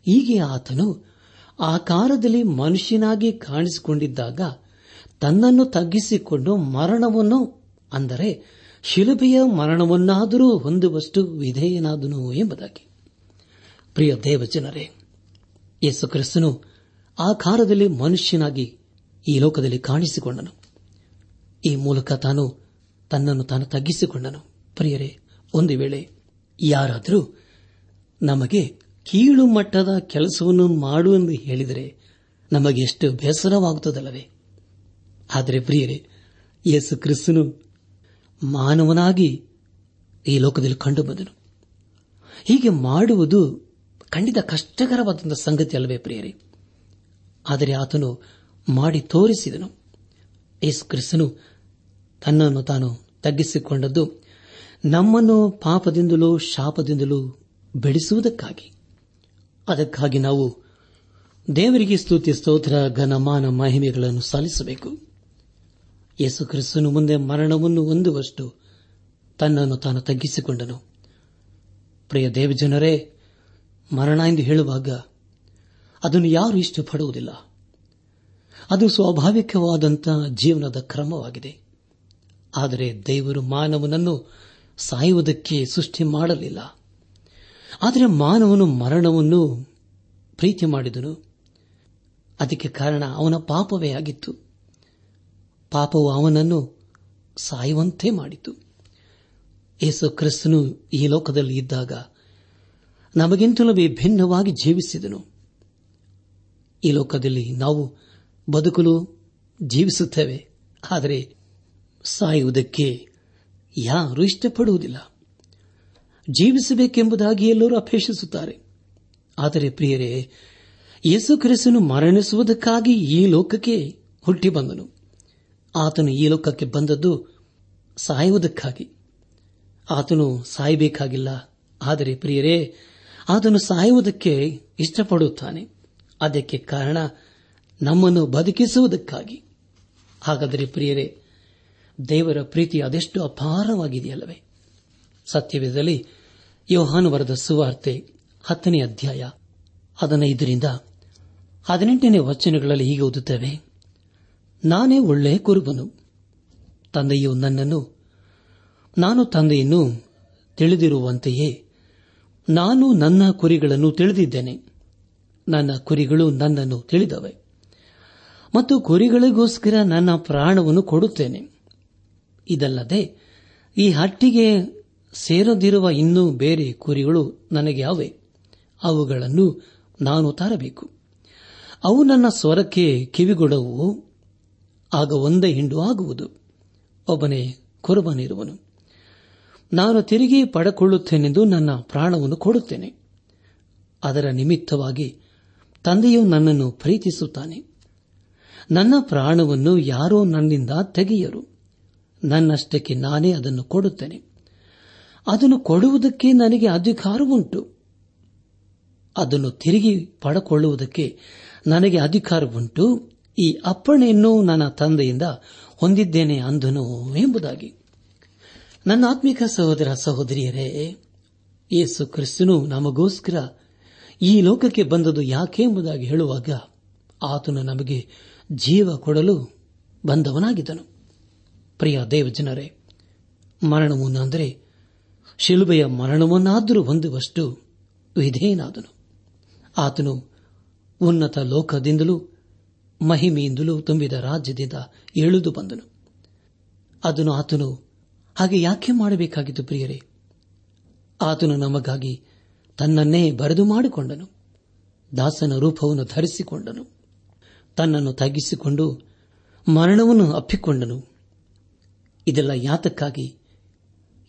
ಹೀಗೆ ಆತನು ಆಕಾರದಲ್ಲಿ ಮನುಷ್ಯನಾಗಿ ಕಾಣಿಸಿಕೊಂಡಿದ್ದಾಗ ತನ್ನನ್ನು ತಗ್ಗಿಸಿಕೊಂಡು ಮರಣವನ್ನು, ಅಂದರೆ ಶಿಲುಬೆಯ ಮರಣವನ್ನಾದರೂ ಹೊಂದುವಷ್ಟು ವಿಧೇಯನಾದನು ಎಂಬುದಾಗಿ. ಪ್ರಿಯ ದೇವಜನರೇ, ಯೇಸು ಕ್ರಿಸ್ತನು ಆಕಾರದಲ್ಲಿ ಮನುಷ್ಯನಾಗಿ ಈ ಲೋಕದಲ್ಲಿ ಕಾಣಿಸಿಕೊಂಡನು. ಈ ಮೂಲಕ ತಾನು ತನ್ನನ್ನು ತಾನು ತಗ್ಗಿಸಿಕೊಂಡನು. ಪ್ರಿಯರೇ, ಒಂದು ವೇಳೆ ಯಾರಾದರೂ ನಮಗೆ ಕೀಳು ಮಟ್ಟದ ಕೆಲಸವನ್ನು ಮಾಡು ಎಂದು ಹೇಳಿದರೆ ನಮಗೆ ಎಷ್ಟು ಬೇಸರವಾಗುತ್ತದಲ್ಲವೇ? ಆದರೆ ಪ್ರಿಯರೇ, ಯೇಸು ಕ್ರಿಸ್ತನು ಮಾನವನಾಗಿ ಈ ಲೋಕದಲ್ಲಿ ಕಂಡುಬಂದನು. ಹೀಗೆ ಮಾಡುವುದು ಖಂಡಿತ ಕಷ್ಟಕರವಾದಂತಹ ಸಂಗತಿ ಅಲ್ಲವೇ ಪ್ರಿಯರೇ? ಆದರೆ ಆತನು ಮಾಡಿ ತೋರಿಸಿದನು. ಯೇಸು ಕ್ರಿಸ್ತನು ತನ್ನನ್ನು ತಾನು ತಗ್ಗಿಸಿಕೊಂಡದ್ದು ನಮ್ಮನ್ನು ಪಾಪದಿಂದಲೂ ಶಾಪದಿಂದಲೂ ಬೆಳೆಸುವುದಕ್ಕಾಗಿ. ಅದಕ್ಕಾಗಿ ನಾವು ದೇವರಿಗೆ ಸ್ತುತಿ, ಸ್ತೋತ್ರ ಘನಮಾನ ಮಹಿಮೆಗಳನ್ನು ಸಲ್ಲಿಸಬೇಕು ಯೇಸು ಕ್ರಿಸ್ತನು ಮುಂದೆ ಮರಣವನ್ನು ಹೊಂದುವಷ್ಟು ತನ್ನನ್ನು ತಾನು ತಗ್ಗಿಸಿಕೊಂಡನು. ಪ್ರಿಯ ದೇವಜನರೇ, ಮರಣ ಎಂದು ಹೇಳುವಾಗ ಅದನ್ನು ಯಾರು ಇಷ್ಟಪಡುವುದಿಲ್ಲ. ಅದು ಸ್ವಾಭಾವಿಕವಾದಂತಹ ಜೀವನದ ಕ್ರಮವಾಗಿದೆ. ಆದರೆ ದೇವರು ಮಾನವನನ್ನು ಸಾಯುವುದಕ್ಕೆ ಸೃಷ್ಟಿ ಮಾಡಲಿಲ್ಲ. ಆದರೆ ಮಾನವನು ಮರಣವನ್ನು ಪ್ರೀತಿ ಮಾಡಿದನು. ಅದಕ್ಕೆ ಕಾರಣ ಅವನ ಪಾಪವೇ ಆಗಿತ್ತು. ಪಾಪವು ಅವನನ್ನು ಸಾಯುವಂತೆ ಮಾಡಿತು. ಯೇಸು ಕ್ರಿಸ್ತನು ಈ ಲೋಕದಲ್ಲಿ ಇದ್ದಾಗ ನಮಗಿಂತಲೂ ವಿಭಿನ್ನವಾಗಿ ಜೀವಿಸಿದನು. ಈ ಲೋಕದಲ್ಲಿ ನಾವು ಬದುಕಲು ಜೀವಿಸುತ್ತೇವೆ, ಆದರೆ ಸಾಯುವುದಕ್ಕೆ ಯಾರೂ ಇಷ್ಟಪಡುವುದಿಲ್ಲ. ಜೀವಿಸಬೇಕೆಂಬುದಾಗಿ ಎಲ್ಲರೂ ಅಪೇಕ್ಷಿಸುತ್ತಾರೆ. ಆದರೆ ಪ್ರಿಯರೇ, ಯೇಸು ಕ್ರಿಸ್ತನು ಮರಣಿಸುವುದಕ್ಕಾಗಿ ಈ ಲೋಕಕ್ಕೆ ಹುಟ್ಟಿ ಬಂದನು. ಆತನು ಈ ಲೋಕಕ್ಕೆ ಬಂದದ್ದು ಸಾಯುವುದಕ್ಕಾಗಿ. ಆತನು ಸಾಯಬೇಕಾಗಿಲ್ಲ. ಆದರೆ ಪ್ರಿಯರೇ, ಆತನು ಸಾಯುವುದಕ್ಕೆ ಇಷ್ಟಪಡುತ್ತಾನೆ. ಅದಕ್ಕೆ ಕಾರಣ ನಮ್ಮನ್ನು ಬದುಕಿಸುವುದಕ್ಕಾಗಿ. ಹಾಗಾದರೆ ಪ್ರಿಯರೇ, ದೇವರ ಪ್ರೀತಿ ಅದೆಷ್ಟು ಅಪಾರವಾಗಿದೆಯಲ್ಲವೇ. ಸತ್ಯವೇದದಲ್ಲಿ ಯೋಹಾನು ವರದ ಸುವಾರ್ತೆ ಹತ್ತನೇ ಅಧ್ಯಾಯ ಹದಿನೈದರಿಂದ ಹದಿನೆಂಟನೇ ವಚನಗಳಲ್ಲಿ ಹೀಗೆ ಓದುತ್ತೇವೆ. ನಾನೇ ಒಳ್ಳೆ ಕುರುಬನು. ತಂದೆಯು ನನ್ನನ್ನು, ನಾನು ತಂದೆಯನ್ನು ತಿಳಿದಿರುವಂತೆಯೇ ನಾನು ನನ್ನ ಕುರಿಗಳನ್ನು ತಿಳಿದಿದ್ದೇನೆ. ನನ್ನ ಕುರಿಗಳು ನನ್ನನ್ನು ತಿಳಿದವೆ ಮತ್ತು ಕುರಿಗಳಿಗೋಸ್ಕರ ನನ್ನ ಪ್ರಾಣವನ್ನು ಕೊಡುತ್ತೇನೆ. ಇದಲ್ಲದೆ ಈ ಹಟ್ಟಿಗೆ ಸೇರದಿರುವ ಇನ್ನೂ ಬೇರೆ ಕುರಿಗಳು ನನಗೆ ಅವೆ. ಅವುಗಳನ್ನು ನಾನು ತರಬೇಕು. ಅವು ನನ್ನ ಸ್ವರಕ್ಕೆ ಕಿವಿಗೊಡವು. ಆಗ ಒಂದೇ ಹಿಂಡು ಆಗುವುದು. ಒಬ್ಬನೇ ಕುರುಬನಿರುವನು. ನಾನು ತಿರುಗಿ ಪಡಕೊಳ್ಳುತ್ತೇನೆಂದು ನನ್ನ ಪ್ರಾಣವನ್ನು ಕೊಡುತ್ತೇನೆ. ಅದರ ನಿಮಿತ್ತವಾಗಿ ತಂದೆಯು ನನ್ನನ್ನು ಪ್ರೀತಿಸುತ್ತಾನೆ. ನನ್ನ ಪ್ರಾಣವನ್ನು ಯಾರೋ ನನ್ನಿಂದ ತೆಗೆಯರು. ನನ್ನಷ್ಟಕ್ಕೆ ನಾನೇ ಅದನ್ನು ಕೊಡುತ್ತೇನೆ. ಅದನ್ನು ಕೊಡುವುದಕ್ಕೆ ನನಗೆ ಅಧಿಕಾರವುಂಟು. ಅದನ್ನು ತಿರುಗಿ ಪಡಕೊಳ್ಳುವುದಕ್ಕೆ ನನಗೆ ಅಧಿಕಾರವುಂಟು. ಈ ಅಪ್ಪಣೆಯನ್ನು ನನ್ನ ತಂದೆಯಿಂದ ಹೊಂದಿದ್ದೇನೆ ಅಂದನು ಎಂಬುದಾಗಿ. ನನ್ನ ಆತ್ಮಿಕ ಸಹೋದರ ಸಹೋದರಿಯರೇ, ಯೇಸು ಕ್ರಿಸ್ತನು ನಮಗೋಸ್ಕರ ಈ ಲೋಕಕ್ಕೆ ಬಂದದು ಯಾಕೆ ಎಂಬುದಾಗಿ ಹೇಳುವಾಗ ಆತನು ನಮಗೆ ಜೀವ ಕೊಡಲು ಬಂದವನಾಗಿದ್ದನು. ಪ್ರಿಯ ದೇವಜನರೇ ಮರಣವನ್ನು ಅಂದರೆ ಶಿಲುಬೆಯ ಮರಣವನ್ನಾದರೂ ಹೊಂದುವಷ್ಟು ವಿಧೇಯನಾದನು. ಆತನು ಉನ್ನತ ಲೋಕದಿಂದಲೂ ಮಹಿಮೆಯಿಂದಲೂ ತುಂಬಿದ ರಾಜ್ಯದಿಂದ ಎಳೆದು ಬಂದನು. ಅದನ್ನು ಆತನು ಹಾಗೆ ಯಾಕೆ ಮಾಡಬೇಕಾಗಿತ್ತು ಪ್ರಿಯರೇ? ಆತನು ನಮಗಾಗಿ ತನ್ನನ್ನೇ ಬರೆದು ಮಾಡಿಕೊಂಡನು. ದಾಸನ ರೂಪವನ್ನು ಧರಿಸಿಕೊಂಡನು. ತನ್ನನ್ನು ತಗ್ಗಿಸಿಕೊಂಡು ಮರಣವನ್ನು ಅಪ್ಪಿಕೊಂಡನು. ಇದೆಲ್ಲ ಯಾತಕ್ಕಾಗಿ?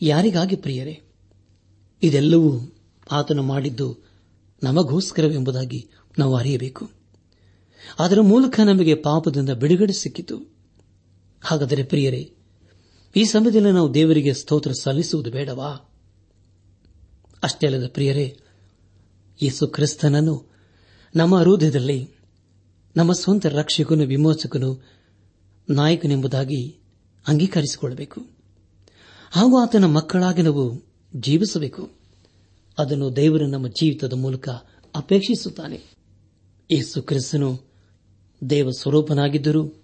ಯಾರಿಗಾಗಿ ಪ್ರಿಯರೇ? ಇದೆಲ್ಲವೂ ಆತನು ಮಾಡಿದ್ದು ನಮಗೋಸ್ಕರವೆಂಬುದಾಗಿ ನಾವು ಅರಿಯಬೇಕು. ಅದರ ಮೂಲಕ ನಮಗೆ ಪಾಪದಿಂದ ಬಿಡುಗಡೆ ಸಿಕ್ಕಿತು. ಹಾಗಾದರೆ ಪ್ರಿಯರೇ, ಈ ಸಮಯದಲ್ಲಿ ನಾವು ದೇವರಿಗೆ ಸ್ತೋತ್ರ ಸಲ್ಲಿಸುವುದು ಬೇಡವಾ? ಅಷ್ಟೇ ಅಲ್ಲದ ಪ್ರಿಯರೇ, ಯೇಸು ಕ್ರಿಸ್ತನನ್ನು ನಮ್ಮ ಹೃದಯದಲ್ಲಿ, ನಮ್ಮ ಸ್ವಂತ ರಕ್ಷಕನು, ವಿಮೋಚಕನು, ನಾಯಕನೆಂಬುದಾಗಿ ಅಂಗೀಕರಿಸಿಕೊಳ್ಳಬೇಕು. ಹಾಗೂ ಆತನ ಮಕ್ಕಳಾಗಿ ನಾವು ಜೀವಿಸಬೇಕು. ಅದನ್ನು ದೇವರು ನಮ್ಮ ಜೀವಿತದ ಮೂಲಕ ಅಪೇಕ್ಷಿಸುತ್ತಾನೆ. ಯೇಸು ಕ್ರಿಸ್ತನು ದೇವ ಸ್ವರೂಪನಾಗಿದ್ದರು,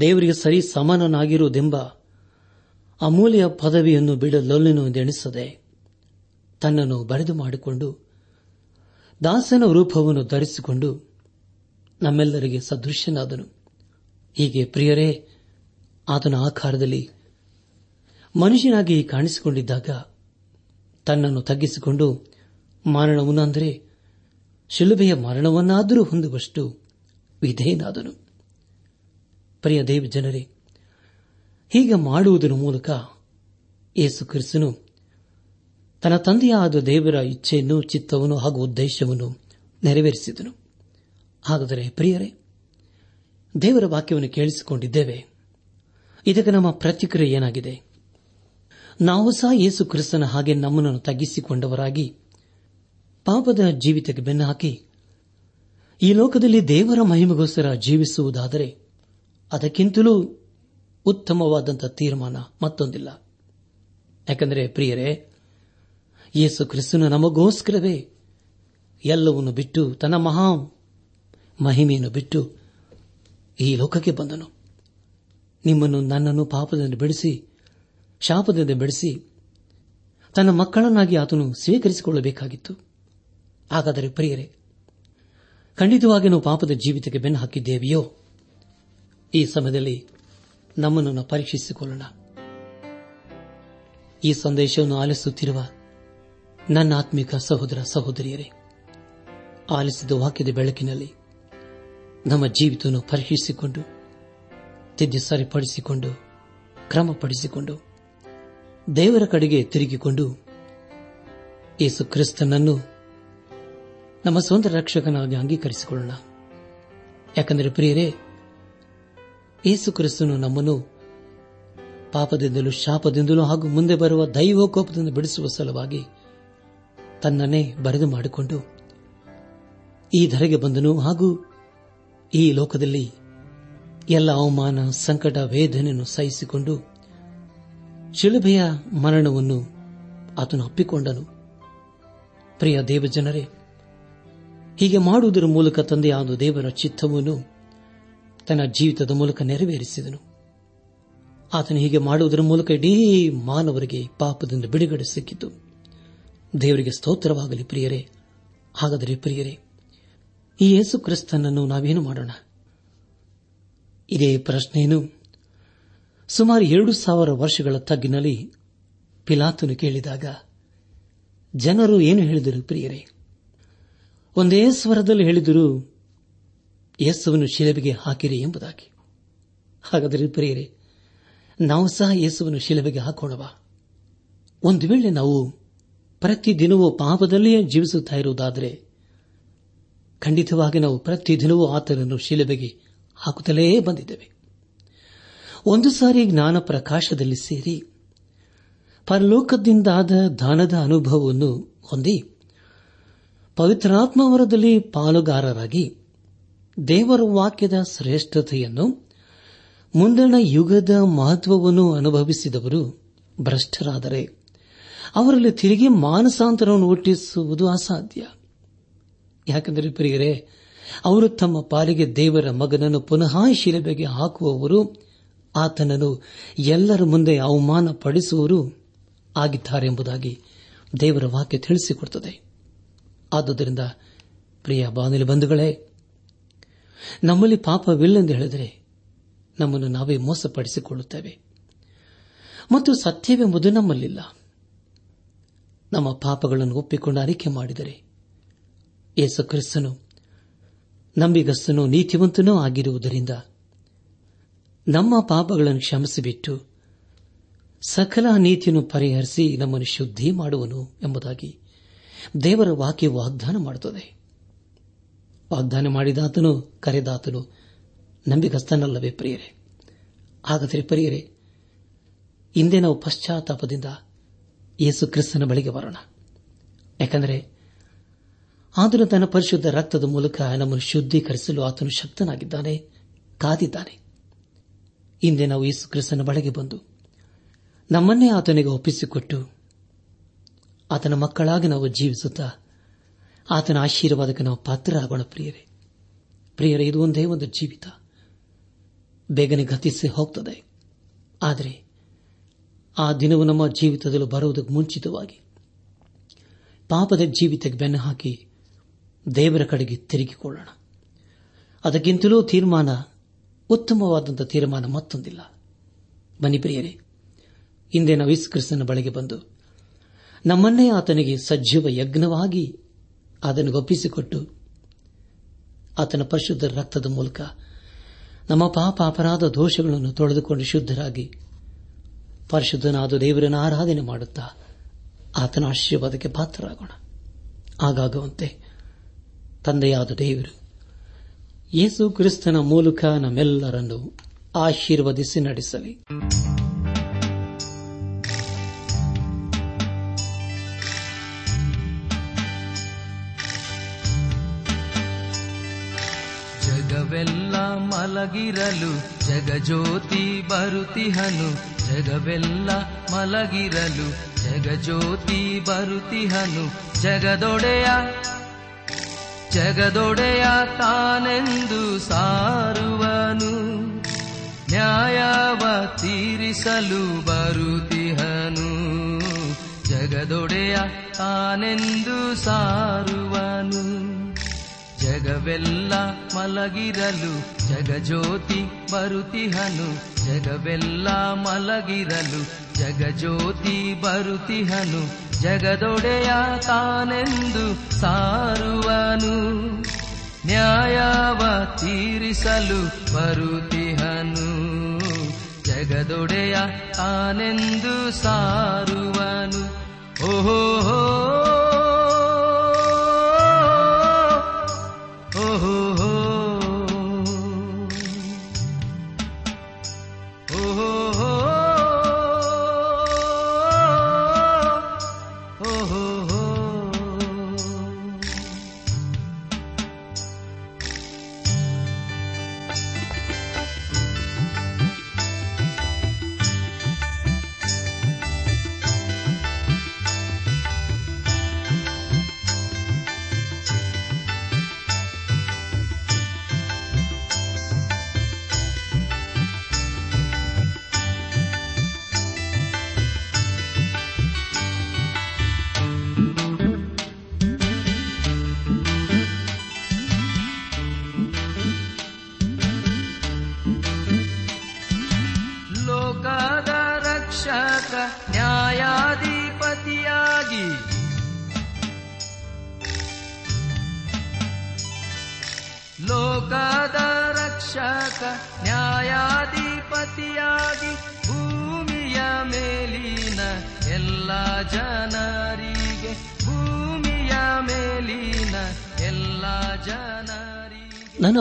ದೇವರಿಗೆ ಸರಿ ಸಮಾನನಾಗಿರುವುದೆಂಬ ಅಮೂಲ್ಯ ಪದವಿಯನ್ನು ಬಿಡಲೊಲ್ಲೆನು ಎಂದೆಣಿಸದೆ ತನ್ನನ್ನು ಬರೆದು ಮಾಡಿಕೊಂಡು ದಾಸನ ರೂಪವನ್ನು ಧರಿಸಿಕೊಂಡು ನಮ್ಮೆಲ್ಲರಿಗೆ ಸದೃಶ್ಯನಾದನು. ಹೀಗೆ ಪ್ರಿಯರೇ, ಆತನ ಆಕಾರದಲ್ಲಿ ಮನುಷ್ಯನಾಗಿ ಕಾಣಿಸಿಕೊಂಡಿದ್ದಾಗ ತನ್ನನ್ನು ತಗ್ಗಿಸಿಕೊಂಡು ಮರಣವನ್ನು ಅಂದರೆ ಶಿಲುಬೆಯ ಮರಣವನ್ನಾದರೂ ಹೊಂದುವಷ್ಟು ವಿಧೇಯನಾದನು. ಪ್ರಿಯ ದೇವ ಜನರೇ, ಹೀಗೆ ಮಾಡುವುದರ ಮೂಲಕ ಯೇಸು ಕ್ರಿಸ್ತನು ತನ್ನ ತಂದೆಯಾದ ದೇವರ ಇಚ್ಛೆಯನ್ನು, ಚಿತ್ತವನ್ನು ಹಾಗೂ ಉದ್ದೇಶವನ್ನು ನೆರವೇರಿಸಿದನು. ಹಾಗಾದರೆ ಪ್ರಿಯರೇ, ದೇವರ ವಾಕ್ಯವನ್ನು ಕೇಳಿಸಿಕೊಂಡಿದ್ದೇವೆ. ಇದಕ್ಕೆ ನಮ್ಮ ಪ್ರತಿಕ್ರಿಯೆ ಏನಾಗಿದೆ? ನಾವು ಸಹ ಯೇಸು ಕ್ರಿಸ್ತನ ಹಾಗೆ ನಮ್ಮನ್ನು ತಗ್ಗಿಸಿಕೊಂಡವರಾಗಿ ಪಾಪದ ಜೀವಿತಕ್ಕೆ ಬೆನ್ನು ಹಾಕಿ ಈ ಲೋಕದಲ್ಲಿ ದೇವರ ಮಹಿಮೆಗೋಸ್ಕರ ಜೀವಿಸುವುದಾದರೆ ಅದಕ್ಕಿಂತಲೂ ಉತ್ತಮವಾದಂಥ ತೀರ್ಮಾನ ಮತ್ತೊಂದಿಲ್ಲ. ಯಾಕೆಂದರೆ ಪ್ರಿಯರೇ, ಯೇಸು ಕ್ರಿಸ್ತನು ನಮಗೋಸ್ಕರವೇ ಎಲ್ಲವನ್ನು ಬಿಟ್ಟು ತನ್ನ ಮಹಾ ಮಹಿಮೆಯನ್ನು ಬಿಟ್ಟು ಈ ಲೋಕಕ್ಕೆ ಬಂದನು. ನಿಮ್ಮನ್ನು ನನ್ನನ್ನು ಪಾಪದಿಂದ ಬಿಡಿಸಿ ಶಾಪದಿಂದ ಬೆಳೆಸಿ ತನ್ನ ಮಕ್ಕಳನ್ನಾಗಿ ಆತನು ಸ್ವೀಕರಿಸಿಕೊಳ್ಳಬೇಕಾಗಿತ್ತು. ಹಾಗಾದರೆ ಪ್ರಿಯರೇ ಖಂಡಿತವಾಗಿ ನಾವು ಪಾಪದ ಜೀವಿತಕ್ಕೆ ಬೆನ್ನು ಹಾಕಿದ್ದೇವೆಯೋ? ಈ ಸಮಯದಲ್ಲಿ ನಮ್ಮನ್ನು ಪರೀಕ್ಷಿಸಿಕೊಳ್ಳೋಣ. ಈ ಸಂದೇಶವನ್ನು ಆಲಿಸುತ್ತಿರುವ ನನ್ನ ಆತ್ಮಿಕ ಸಹೋದರ ಸಹೋದರಿಯರೇ, ಆಲಿಸಿದ ವಾಕ್ಯದ ಬೆಳಕಿನಲ್ಲಿ ನಮ್ಮ ಜೀವಿತವನ್ನು ಪರೀಕ್ಷಿಸಿಕೊಂಡು, ತಿದ್ದು ಸರಿಪಡಿಸಿಕೊಂಡು, ಕ್ರಮಪಡಿಸಿಕೊಂಡು ದೇವರ ಕಡೆಗೆ ತಿರುಗಿಕೊಂಡು ಯೇಸು ಕ್ರಿಸ್ತನನ್ನು ನಮ್ಮ ಸ್ವಂತ ರಕ್ಷಕನಾಗಿ ಅಂಗೀಕರಿಸಿಕೊಳ್ಳೋಣ. ಯಾಕಂದರೆ ಪ್ರಿಯರೇ, ಯೇಸು ಕ್ರಿಸ್ತನು ನಮ್ಮನ್ನು ಪಾಪದಿಂದಲೂ ಶಾಪದಿಂದಲೂ ಹಾಗೂ ಮುಂದೆ ಬರುವ ದೈವಕೋಪದಿಂದ ಬಿಡಿಸುವ ಸಲುವಾಗಿ ತನ್ನನ್ನೇ ಬರೆದು ಮಾಡಿಕೊಂಡು ಈ ಧರೆಗೆ ಬಂದನು ಹಾಗೂ ಈ ಲೋಕದಲ್ಲಿ ಎಲ್ಲ ಅವಮಾನ, ಸಂಕಟ, ವೇದನೆಯನ್ನು ಸಹಿಸಿಕೊಂಡು ಶಿಲುಬೆಯ ಮರಣವನ್ನು ಆತನು ಅಪ್ಪಿಕೊಂಡನು. ಪ್ರಿಯ ದೇವಜನರೇ, ಹೀಗೆ ಮಾಡುವುದರ ಮೂಲಕ ತಂದೆಯಾದ ದೇವರ ಚಿತ್ತವನ್ನು ತನ್ನ ಜೀವಿತದ ಮೂಲಕ ನೆರವೇರಿಸಿದನು. ಆತನು ಹೀಗೆ ಮಾಡುವುದರ ಮೂಲಕ ಇಡೀ ಮಾನವರಿಗೆ ಪಾಪದಿಂದ ಬಿಡುಗಡೆ ಸಿಕ್ಕಿತು. ದೇವರಿಗೆ ಸ್ತೋತ್ರವಾಗಲಿ ಪ್ರಿಯರೇ. ಹಾಗಾದರೆ ಪ್ರಿಯರೇ, ಈ ಯೇಸು ಕ್ರಿಸ್ತನನ್ನು ನಾವೇನು ಮಾಡೋಣ? ಇದೇ ಪ್ರಶ್ನೆಯನ್ನು ಸುಮಾರು ಎರಡು ಸಾವಿರ ವರ್ಷಗಳ ತಗ್ಗಿನಲ್ಲಿ ಪಿಲಾತನು ಕೇಳಿದಾಗ, ಜನರು ಏನು ಹೇಳಿದರು ಪ್ರಿಯರೇ? ಒಂದೇ ಸ್ವರದಲ್ಲಿ ಹೇಳಿದರು ಯೇಸುವನ್ನು ಶಿಲಬೆಗೆ ಹಾಕಿರಿ ಎಂಬುದಾಗಿ. ಹಾಗಾದರೆ ಪ್ರಿಯರೇ, ನಾವು ಸಹ ಯೇಸುವನ್ನು ಶಿಲಬೆಗೆ ಹಾಕೋಣವಾ? ಒಂದು ವೇಳೆ ನಾವು ಪ್ರತಿದಿನವೂ ಪಾಪದಲ್ಲಿಯೇ ಜೀವಿಸುತ್ತಾ ಇರುವುದಾದರೆ, ಖಂಡಿತವಾಗಿ ನಾವು ಪ್ರತಿದಿನವೂ ಆತನನ್ನು ಶಿಲಬೆಗೆ ಹಾಕುತ್ತಲೇ ಬಂದಿದ್ದೇವೆ. ಒಂದು ಸಾರಿ ಜ್ಞಾನ ಪ್ರಕಾಶದಲ್ಲಿ ಸೇರಿ ಪರಲೋಕದಿಂದಾದ ದಾನದ ಅನುಭವವನ್ನು ಹೊಂದಿ ಪವಿತ್ರಾತ್ಮವರದಲ್ಲಿ ಪಾಲುಗಾರರಾಗಿ ದೇವರ ವಾಕ್ಯದ ಶ್ರೇಷ್ಠತೆಯನ್ನು, ಮುಂದಿನ ಯುಗದ ಮಹತ್ವವನ್ನು ಅನುಭವಿಸಿದವರು ಭ್ರಷ್ಟರಾದರೆ ಅವರಲ್ಲಿ ತಿರುಗಿ ಮಾನಸಾಂತರವನ್ನು ಹುಟ್ಟಿಸುವುದು ಅಸಾಧ್ಯ. ಯಾಕೆಂದರೆ ಪ್ರಿಯರೇ, ಅವರು ತಮ್ಮ ಪಾಲಿಗೆ ದೇವರ ಮಗನನ್ನು ಪುನಃ ಶಿಲೆಬೆಗೆ ಹಾಕುವವರು ಆತನನ್ನು ಎಲ್ಲರ ಮುಂದೆ ಅವಮಾನ ಆಗಿದ್ದಾರೆ ಆಗಿದ್ದಾರೆಂಬುದಾಗಿ ದೇವರ ವಾಕ್ಯ ತಿಳಿಸಿಕೊಡುತ್ತದೆ. ಆದುದರಿಂದ ಪ್ರಿಯ ಬಾನಿಲ ಬಂಧುಗಳೇ, ನಮ್ಮಲ್ಲಿ ಪಾಪವಿಲ್ಲೆಂದು ಹೇಳಿದರೆ ನಮ್ಮನ್ನು ನಾವೇ ಮೋಸಪಡಿಸಿಕೊಳ್ಳುತ್ತೇವೆ. ಮತ್ತು ಸತ್ಯವೆಂಬುದು ನಮ್ಮಲ್ಲಿಲ್ಲ. ನಮ್ಮ ಪಾಪಗಳನ್ನು ಒಪ್ಪಿಕೊಂಡು ಅರಿಕೆ ಮಾಡಿದರೆ ಯೇಸು ಕ್ರಿಸ್ತನು ನಂಬಿಗಸ್ತನೂ ನೀತಿವಂತನೂ ಆಗಿರುವುದರಿಂದ ನಮ್ಮ ಪಾಪಗಳನ್ನು ಕ್ಷಮಿಸಿಬಿಟ್ಟು ಸಕಲ ನೀತಿಯನ್ನು ಪರಿಹರಿಸಿ ನಮ್ಮನ್ನು ಶುದ್ಧಿ ಮಾಡುವನು ಎಂಬುದಾಗಿ ದೇವರ ವಾಕ್ಯ ವಾಗ್ದಾನ ಮಾಡುತ್ತದೆ. ವಾಗ್ದಾನ ಮಾಡಿದಾತನು, ಕರೆದಾತನು ನಂಬಿಕಸ್ತನಲ್ಲವೇ ಪ್ರಿಯರೇ? ಹಾಗಾದರೆ ಪ್ರಿಯರೇ ಹಿಂದೆ ನಾವು ಪಶ್ಚಾತ್ತಾಪದಿಂದ ಯೇಸು ಕ್ರಿಸ್ತನ ಬಳಿಗೆ ಬರೋಣ. ಯಾಕಂದರೆ ಆತನು ತನ್ನ ಪರಿಶುದ್ಧ ರಕ್ತದ ಮೂಲಕ ನಮ್ಮನ್ನು ಶುದ್ಧೀಕರಿಸಲು ಆತನು ಶಕ್ತನಾಗಿದ್ದಾನೆ, ಕಾದಿದ್ದಾನೆ. ಹಿಂದೆ ನಾವು ಯೇಸು ಕ್ರಿಸ್ತನ ಬಳಿಗೆ ಬಂದು ನಮ್ಮನ್ನೇ ಆತನಿಗೆ ಒಪ್ಪಿಸಿಕೊಟ್ಟು ಆತನ ಮಕ್ಕಳಾಗಿ ನಾವು ಜೀವಿಸುತ್ತಾ ಆತನ ಆಶೀರ್ವಾದಕ್ಕೆ ನಾವು ಪಾತ್ರರಾಗೋಣ ಪ್ರಿಯರೇ. ಪ್ರಿಯರೇ, ಇದು ಒಂದೇ ಒಂದು ಜೀವಿತ. ಬೇಗನೆ ಗತಿಸಿ ಹೋಗ್ತದೆ. ಆದರೆ ಆ ದಿನವು ನಮ್ಮ ಜೀವಿತದಲ್ಲಿ ಬರುವುದಕ್ಕೆ ಮುಂಚಿತವಾಗಿ ಪಾಪದ ಜೀವಿತಕ್ಕೆ ಬೆನ್ನು ಹಾಕಿ ದೇವರ ಕಡೆಗೆ ತಿರುಗಿಕೊಳ್ಳೋಣ. ಅದಕ್ಕಿಂತಲೂ ತೀರ್ಮಾನ ಉತ್ತಮವಾದಂಥ ತೀರ್ಮಾನ ಮತ್ತೊಂದಿಲ್ಲ. ಬನ್ನಿ ಪ್ರಿಯರೇ, ಹಿಂದೆ ನಾವು ಕ್ರಿಸ್ತನ ಬಳಿಗೆ ಬಂದು, ನಮ್ಮನ್ನೇ ಆತನಿಗೆ ಸಜೀವ ಯಜ್ಞವಾಗಿ ಅದನ್ನು ಒಪ್ಪಿಸಿಕೊಟ್ಟು, ಆತನ ಪರಿಶುದ್ಧ ರಕ್ತದ ಮೂಲಕ ನಮ್ಮ ಪಾಪ ಅಪರಾಧ ದೋಷಗಳನ್ನು ತೊಳೆದುಕೊಂಡು ಶುದ್ಧರಾಗಿ ಪರಿಶುದ್ಧನಾದ ದೇವರನ್ನು ಆರಾಧನೆ ಮಾಡುತ್ತಾ ಆತನ ಆಶೀರ್ವಾದಕ್ಕೆ ಪಾತ್ರರಾಗೋಣ. ಆಗಾಗುವಂತೆ ತಂದೆಯಾದ ದೇವರು ಯೇಸು ಕ್ರಿಸ್ತನ ಮೂಲಕ ನಮ್ಮೆಲ್ಲರನ್ನು ಆಶೀರ್ವದಿಸಿ ನಡೆಸಲಿ. ಜಗವೆಲ್ಲ ಮಲಗಿರಲು ಜಗಜ್ಯೋತಿ ಬರುತಿಹನು ಜಗವೆಲ್ಲ ಮಲಗಿರಲು ಜಗಜ್ಯೋತಿ ಬರುತಿಹನು ಜಗದೊಡೆಯ ಜಗದೊಡೆಯ ತಾನೆಂದು ಸಾರುವನು. ನ್ಯಾಯವ ತೀರಿಸಲು ಬರುತಿಹನು ಜಗದೊಡೆಯ ತಾನೆಂದು ಸಾರುವನು. ಜಗವೆಲ್ಲ ಮಲಗಿರಲು ಜಗಜ್ಯೋತಿ ಬರುತಿಹನು ಜಗವೆಲ್ಲ ಮಲಗಿರಲು ಜಗಜ್ಯೋತಿ ಬರುತಿಹನು ಜಗದೊಡೆಯ ತಾನೆಂದು ಸಾರುವನು. ನ್ಯಾಯವ ತೀರಿಸಲು ಬರುತಿಹನು ಜಗದೊಡೆಯ ತಾನೆಂದು ಸಾರುವನು. ಓಹೋ ಓಹೋ.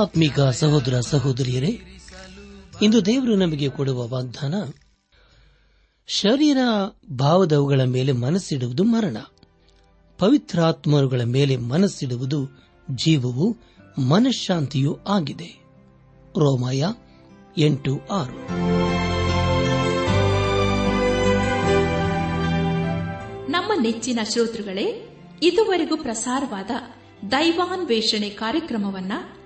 ಆತ್ಮೀಕ ಸಹೋದರ ಸಹೋದರಿಯರೇ, ಇಂದು ದೇವರು ನಮಗೆ ಕೊಡುವ ವಾಗ್ದಾನ, ಶರೀರ ಭಾವದವುಗಳ ಮೇಲೆ ಮನಸ್ಸಿಡುವುದು ಮರಣ. ಪವಿತ್ರಾತ್ಮರುಗಳ ಮೇಲೆ ಮನಸ್ಸಿಡುವುದು ಜೀವವು ಮನಃಶಾಂತಿಯೂ ಆಗಿದೆ. ರೋಮಾಯ ಎಂಟು ಆರು. ನಮ್ಮ ನೆಚ್ಚಿನ ಶ್ರೋತೃಗಳೇ, ಇದುವರೆಗೂ ಪ್ರಸಾರವಾದ ದೈವಾನ್ವೇಷಣೆ ಕಾರ್ಯಕ್ರಮವನ್ನ